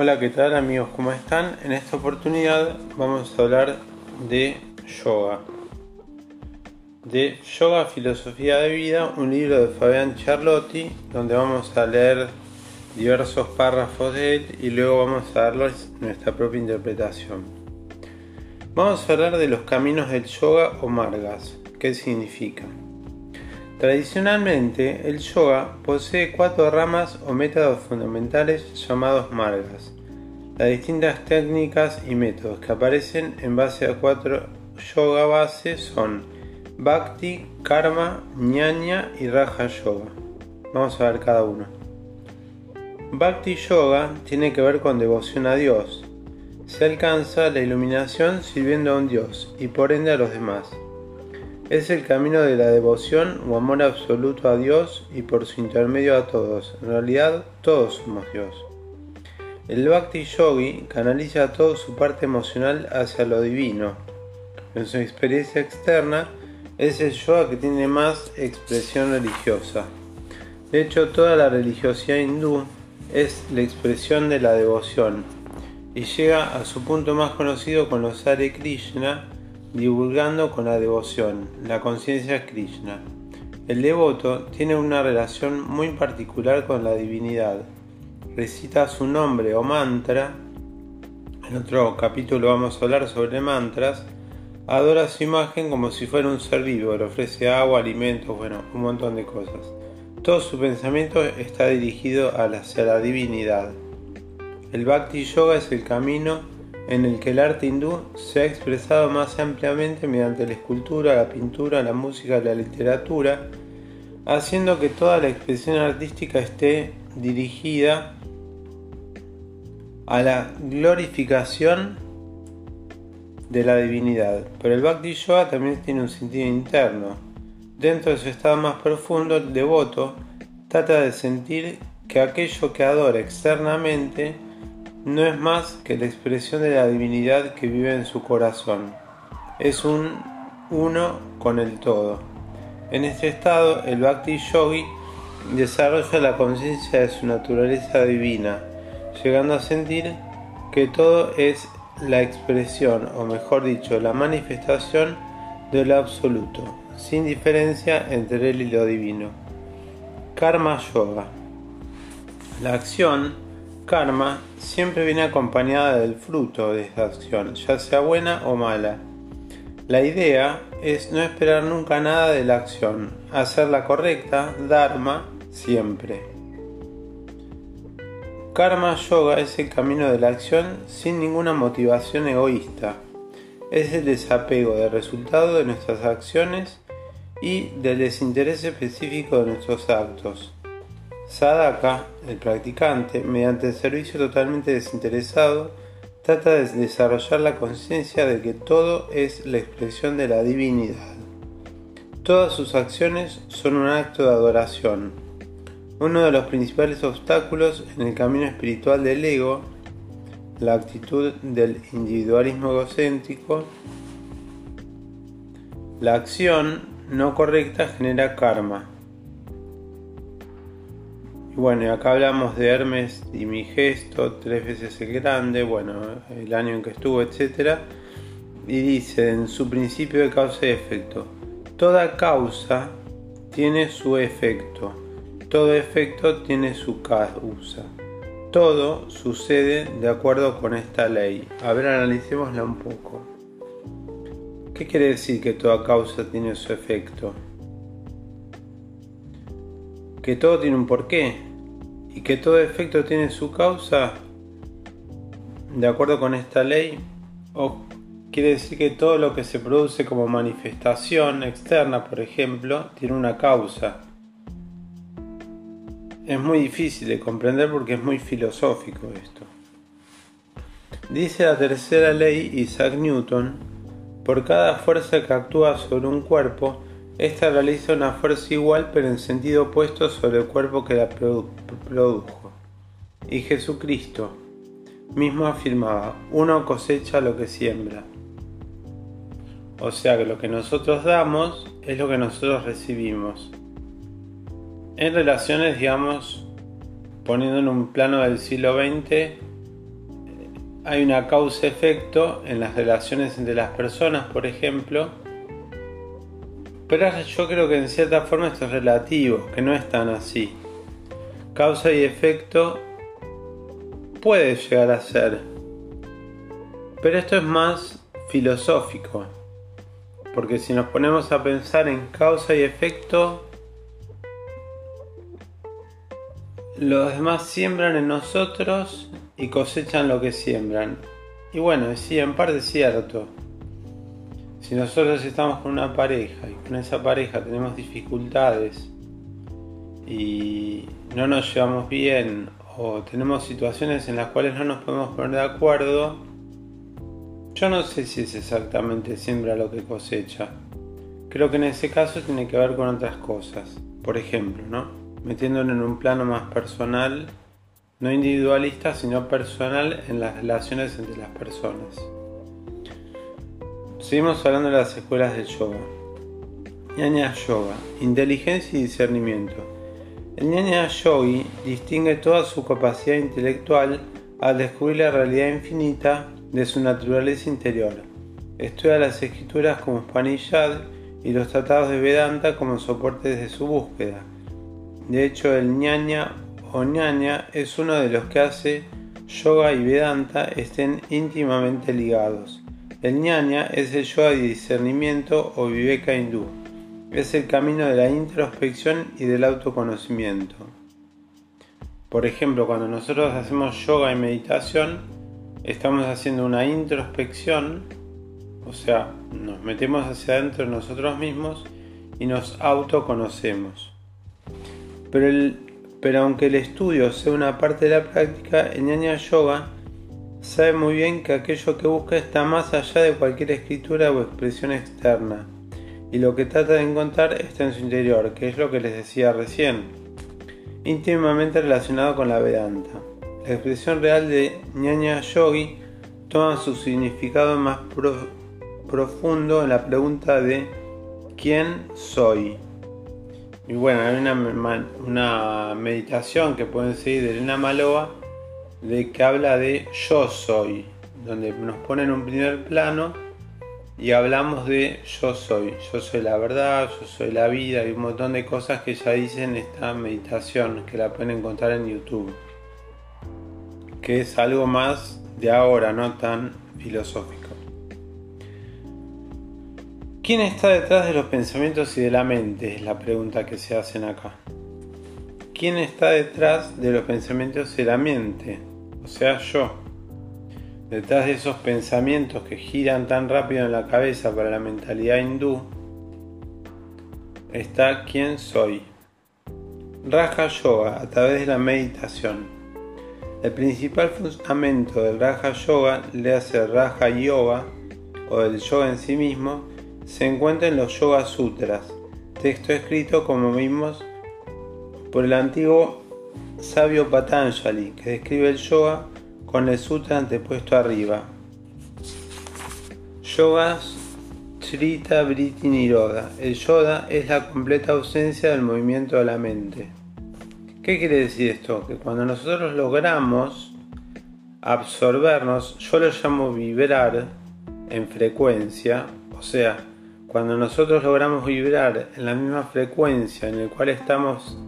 Hola, ¿qué tal amigos? ¿Cómo están? En esta oportunidad vamos a hablar de yoga. De Yoga Filosofía de Vida, un libro de Fabián Charlotti, donde vamos a leer diversos párrafos de él y luego vamos a darles nuestra propia interpretación. Vamos a hablar de los caminos del yoga o margas. ¿Qué significa? Tradicionalmente, el yoga posee cuatro ramas o métodos fundamentales llamados margas. Las distintas técnicas y métodos que aparecen en base a cuatro yoga bases son Bhakti, Karma, Jnana y Raja Yoga. Vamos a ver cada uno. Bhakti Yoga tiene que ver con devoción a Dios. Se alcanza la iluminación sirviendo a un Dios y por ende a los demás. Es el camino de la devoción o amor absoluto a Dios y por su intermedio a todos. En realidad, todos somos Dios. El Bhakti Yogi canaliza toda su parte emocional hacia lo divino. En su experiencia externa, es el yoga que tiene más expresión religiosa. De hecho, toda la religiosidad hindú es la expresión de la devoción y llega a su punto más conocido con los Hare Krishna, divulgando con la devoción, la conciencia Krishna. El devoto tiene una relación muy particular con la divinidad. Recita su nombre o mantra. En otro capítulo vamos a hablar sobre mantras. Adora su imagen como si fuera un ser vivo, le ofrece agua, alimentos, bueno, un montón de cosas. Todo su pensamiento está dirigido hacia la divinidad. El Bhakti Yoga es el camino en el que el arte hindú se ha expresado más ampliamente mediante la escultura, la pintura, la música, la literatura, haciendo que toda la expresión artística esté dirigida a la glorificación de la divinidad. Pero el Bhakti Yoga también tiene un sentido interno. Dentro de su estado más profundo, el devoto trata de sentir que aquello que adora externamente no es más que la expresión de la divinidad que vive en su corazón. Es un uno con el todo. En este estado, el Bhakti Yogi desarrolla la conciencia de su naturaleza divina, llegando a sentir que todo es la expresión, o mejor dicho, la manifestación de lo absoluto, sin diferencia entre él y lo divino. Karma Yoga. La acción karma siempre viene acompañada del fruto de esta acción, ya sea buena o mala. La idea es no esperar nunca nada de la acción, hacerla correcta, dharma, siempre. Karma Yoga es el camino de la acción sin ninguna motivación egoísta. Es el desapego del resultado de nuestras acciones y del desinterés específico de nuestros actos. Sadaka, el practicante, mediante el servicio totalmente desinteresado, trata de desarrollar la conciencia de que todo es la expresión de la divinidad. Todas sus acciones son un acto de adoración. Uno de los principales obstáculos en el camino espiritual del ego, la actitud del individualismo egocéntrico, la acción no correcta genera karma bueno, acá hablamos de Hermes y mi gesto, tres veces el grande, bueno, el año en que estuvo, etc. Y dice en su principio de causa y efecto, toda causa tiene su efecto, todo efecto tiene su causa. Todo sucede de acuerdo con esta ley. A ver, analicémosla un poco. ¿Qué quiere decir que toda causa tiene su efecto? Que todo tiene un porqué y que todo efecto tiene su causa, de acuerdo con esta ley, o quiere decir que todo lo que se produce como manifestación externa, por ejemplo, tiene una causa. Es muy difícil de comprender porque es muy filosófico esto. Dice la tercera ley Isaac Newton, por cada fuerza que actúa sobre un cuerpo, esta realiza una fuerza igual pero en sentido opuesto sobre el cuerpo que la produjo. Y Jesucristo mismo afirmaba, uno cosecha lo que siembra. O sea que lo que nosotros damos es lo que nosotros recibimos. En relaciones, digamos, poniendo en un plano del siglo XX, hay una causa-efecto en las relaciones entre las personas, por ejemplo, pero yo creo que en cierta forma esto es relativo, que no es tan así. Causa y efecto puede llegar a ser, pero esto es más filosófico, porque si nos ponemos a pensar en causa y efecto, los demás siembran en nosotros y cosechan lo que siembran. Y bueno, sí, en parte es cierto. Si nosotros estamos con una pareja y con esa pareja tenemos dificultades y no nos llevamos bien o tenemos situaciones en las cuales no nos podemos poner de acuerdo, yo no sé si es exactamente siembra lo que cosecha. Creo que en ese caso tiene que ver con otras cosas. Por ejemplo, ¿no? Metiéndolo en un plano más personal, no individualista, sino personal en las relaciones entre las personas. Seguimos hablando de las escuelas del yoga. Ñaña Yoga, inteligencia y discernimiento. El Ñaña Yogi distingue toda su capacidad intelectual al descubrir la realidad infinita de su naturaleza interior. Estudia las escrituras como Spanishad y los tratados de Vedanta como soportes de su búsqueda. De hecho, el ñaña o ñaña es uno de los que hace yoga y Vedanta estén íntimamente ligados. El ñaña es el yoga de discernimiento o viveka hindú. Es el camino de la introspección y del autoconocimiento. Por ejemplo, cuando nosotros hacemos yoga y meditación, estamos haciendo una introspección, o sea, nos metemos hacia adentro de nosotros mismos y nos autoconocemos. Pero, aunque el estudio sea una parte de la práctica, el ñaña yoga sabe muy bien que aquello que busca está más allá de cualquier escritura o expresión externa, y lo que trata de encontrar está en su interior, que es lo que les decía recién, íntimamente relacionado con la Vedanta. La expresión real de ñaña yogi toma su significado más profundo en la pregunta de ¿quién soy? Y bueno, hay una, meditación que pueden seguir de Elena Maloa de que habla de yo soy, donde nos pone en un primer plano y hablamos de yo soy, yo soy la verdad, yo soy la vida y un montón de cosas que ya dicen en esta meditación que la pueden encontrar en YouTube que es algo más de ahora, no tan filosófico. ¿Quién está detrás de los pensamientos y de la mente? Es la pregunta que se hacen acá. ¿Quién está detrás de los pensamientos y de la mente? O sea, yo. Detrás de esos pensamientos que giran tan rápido en la cabeza para la mentalidad hindú, está quién soy. Raja Yoga a través de la meditación. El principal fundamento del Raja Yoga, le hace Raja Yoga o del yoga en sí mismo, se encuentra en los Yoga Sutras, texto escrito como vimos por el antiguo sabio Patanjali, que describe el yoga con el sutra antepuesto arriba. Yogas Shrita Vritti Niroda. El yoga es la completa ausencia del movimiento de la mente. ¿Qué quiere decir esto? Que cuando nosotros logramos absorbernos, yo lo llamo vibrar en frecuencia, o sea, cuando nosotros logramos vibrar en la misma frecuencia en la cual estamos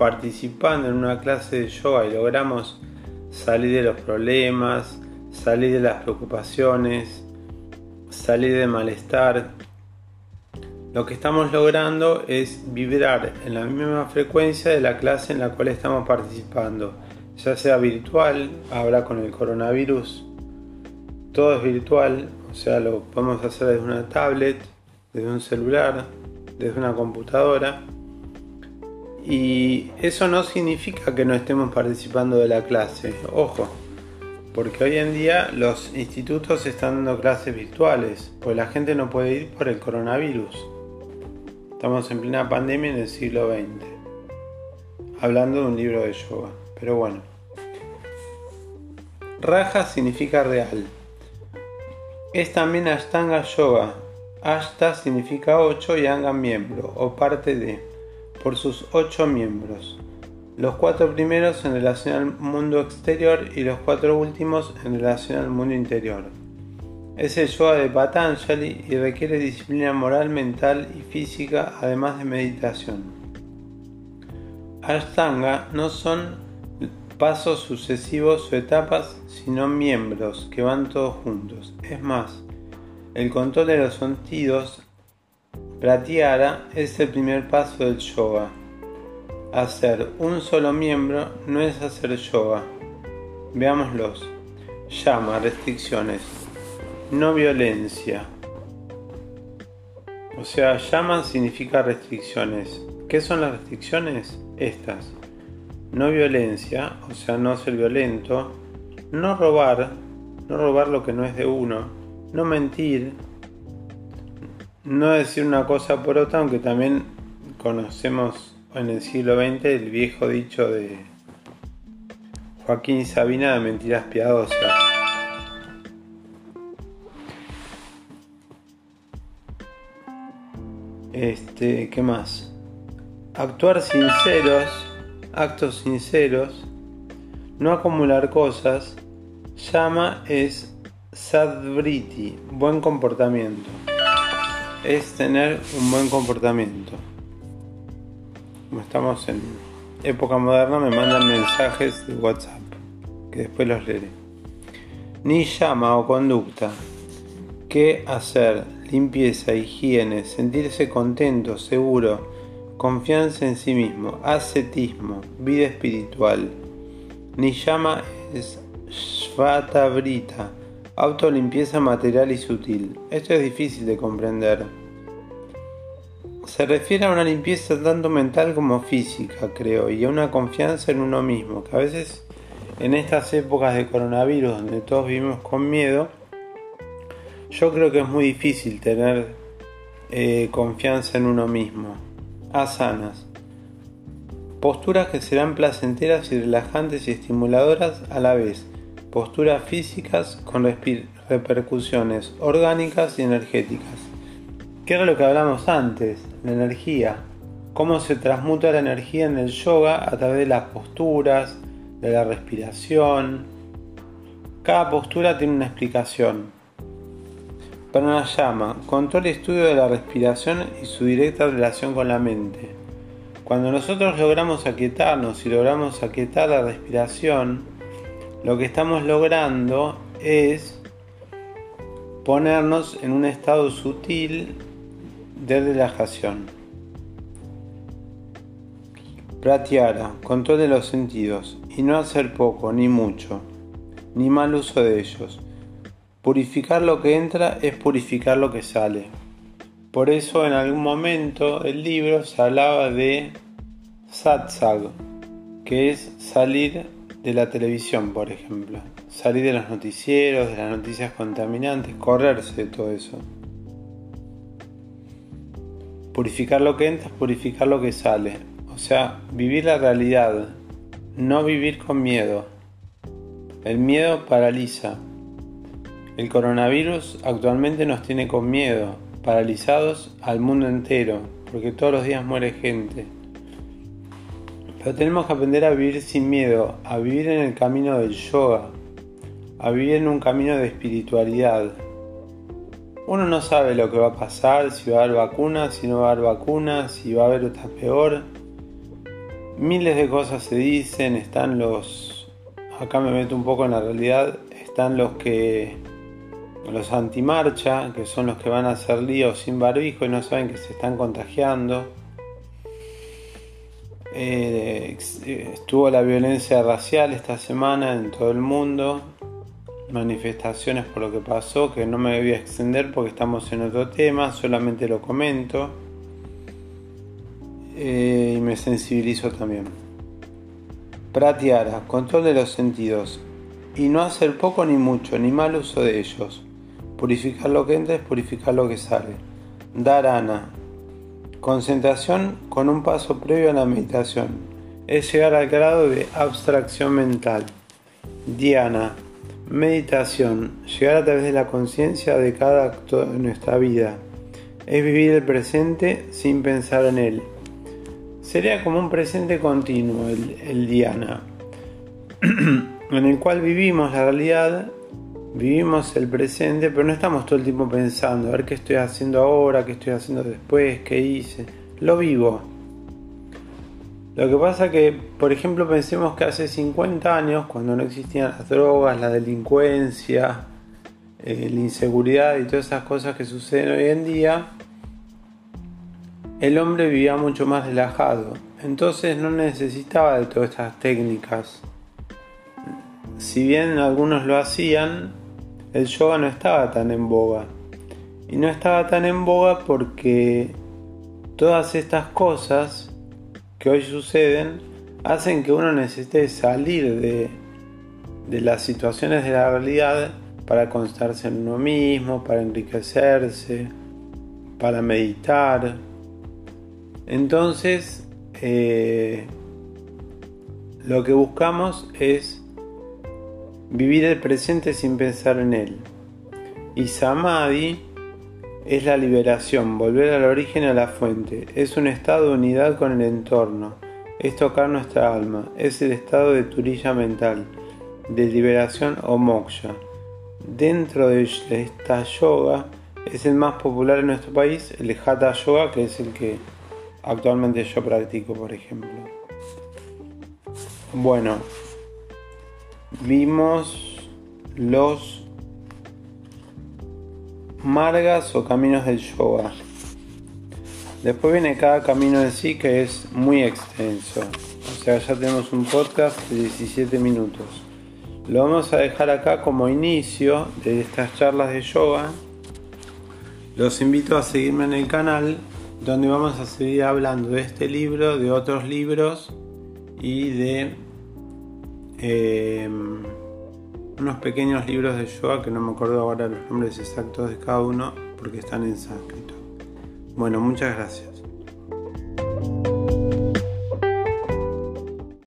participando en una clase de yoga y logramos salir de los problemas, salir de las preocupaciones, salir del malestar, lo que estamos logrando es vibrar en la misma frecuencia de la clase en la cual estamos participando, ya sea virtual, ahora con el coronavirus, todo es virtual, o sea, lo podemos hacer desde una tablet, desde un celular, desde una computadora. Y eso no significa que no estemos participando de la clase, ojo, porque hoy en día los institutos están dando clases virtuales, pues la gente no puede ir por el coronavirus. Estamos en plena pandemia en el siglo XX, hablando de un libro de yoga, pero bueno. Raja significa real. Es también Ashtanga Yoga. Ashta significa ocho y Anga miembro o parte de, por sus ocho miembros. Los cuatro primeros en relación al mundo exterior y los cuatro últimos en relación al mundo interior. Es el yoga de Patanjali y requiere disciplina moral, mental y física, además de meditación. Ashtanga no son pasos sucesivos o etapas, sino miembros que van todos juntos. Es más, el control de los sentidos, pratyahara, es el primer paso del yoga Hacer un solo miembro no es hacer yoga. Veámoslos. Llama, restricciones. No violencia. O sea, llama significa restricciones. ¿Qué son las restricciones? Estas. No violencia, o sea, no ser violento. No robar, no robar lo que no es de uno. No mentir. No decir una cosa por otra, aunque también conocemos en el siglo XX el viejo dicho de Joaquín Sabina de mentiras piadosas. Este, ¿qué más? Actuar sinceros, actos sinceros, no acumular cosas, llama es sadvriti, buen comportamiento. Es tener un buen comportamiento como estamos en época moderna, me mandan mensajes de WhatsApp, que después los leeré. Ni llama o conducta. ¿Qué hacer? Limpieza, higiene, sentirse contento, seguro, confianza en sí mismo, ascetismo, vida espiritual. Ni llama es Shvatabrita, autolimpieza material y sutil. Esto es difícil de comprender se refiere a una limpieza tanto mental como física, creo, y a una confianza en uno mismo, que a veces en estas épocas de coronavirus donde todos vivimos con miedo, yo creo que es muy difícil tener eh, confianza en uno mismo. Asanas. Posturas que serán placenteras y relajantes y estimuladoras a la vez. Posturas físicas con repercusiones orgánicas y energéticas. ¿Qué era lo que hablamos antes? La energía. Cómo se transmuta la energía en el yoga a través de las posturas, de la respiración. Cada postura tiene una explicación. Pranayama, todo el estudio de la respiración y su directa relación con la mente. Cuando nosotros logramos aquietarnos y logramos aquietar la respiración, lo que estamos logrando es ponernos en un estado sutil de relajación. Pratyahara, control de los sentidos, y no hacer poco, ni mucho, ni mal uso de ellos. Purificar lo que entra es purificar lo que sale. Por eso en algún momento del libro se hablaba de satsag, que es salir de la televisión, por ejemplo. Salir de los noticieros, de las noticias contaminantes, correrse de todo eso. Purificar lo que entra purificar lo que sale. O sea, vivir la realidad, no vivir con miedo. El miedo paraliza. El coronavirus actualmente nos tiene con miedo, paralizados al mundo entero, porque todos los días muere gente. Pero tenemos que aprender a vivir sin miedo, a vivir en el camino del yoga, a vivir en un camino de espiritualidad. Uno no sabe lo que va a pasar, si va a haber vacunas, si no va a haber vacunas, si va a haber otra peor. Miles de cosas se dicen, están los... Acá me meto un poco en la realidad, están los que... Los antimarcha, que son los que van a hacer líos sin barbijo y no saben que se están contagiando. Eh, estuvo la violencia racial esta semana en todo el mundo manifestaciones por lo que pasó, que no me voy a extender porque estamos en otro tema, solamente lo comento eh, y me sensibilizo también. Pratyara, control de los sentidos, y no hacer poco ni mucho, ni mal uso de ellos. Purificar lo que entra es purificar lo que sale. Dharana, concentración con un paso previo a la meditación, es llegar al grado de abstracción mental. Diana, Meditación. Llegar a través de la conciencia de cada acto de nuestra vida. Es vivir el presente sin pensar en él. sería como un presente continuo el, el Diana, en el cual vivimos la realidad, vivimos el presente, pero no estamos todo el tiempo pensando, a ver qué estoy haciendo ahora, qué estoy haciendo después, qué hice. Lo vivo. Lo que pasa que, por ejemplo, pensemos que hace 50 años, cuando no existían las drogas, la delincuencia, eh, la inseguridad y todas esas cosas que suceden hoy en día, el hombre vivía mucho más relajado. Entonces no necesitaba de todas estas técnicas. Si bien algunos lo hacían, el yoga no estaba tan en boga. Y no estaba tan en boga porque todas estas cosas que hoy suceden hacen que uno necesite salir de, de las situaciones de la realidad para constarse en uno mismo, para enriquecerse, para meditar. Entonces, eh, lo que buscamos es vivir el presente sin pensar en él. Y Samadhi es la liberación, volver al origen, a la fuente. Es un estado de unidad con el entorno. Es tocar nuestra alma. Es el estado de turilla mental, de liberación o moksha. Dentro de esta yoga es el más popular en nuestro país, el Hatha Yoga, que es el que actualmente yo practico, por ejemplo. Bueno, vimos los margas o caminos del yoga. Después viene cada camino en sí que es muy extenso. O sea, ya tenemos un podcast de 17 minutos. Lo vamos a dejar acá como inicio de estas charlas de yoga. Los invito a seguirme en el canal donde vamos a seguir hablando de este libro, de otros libros y de... Eh, unos pequeños libros de yoga que no me acuerdo ahora los nombres exactos de cada uno porque están en sánscrito. Bueno, muchas gracias.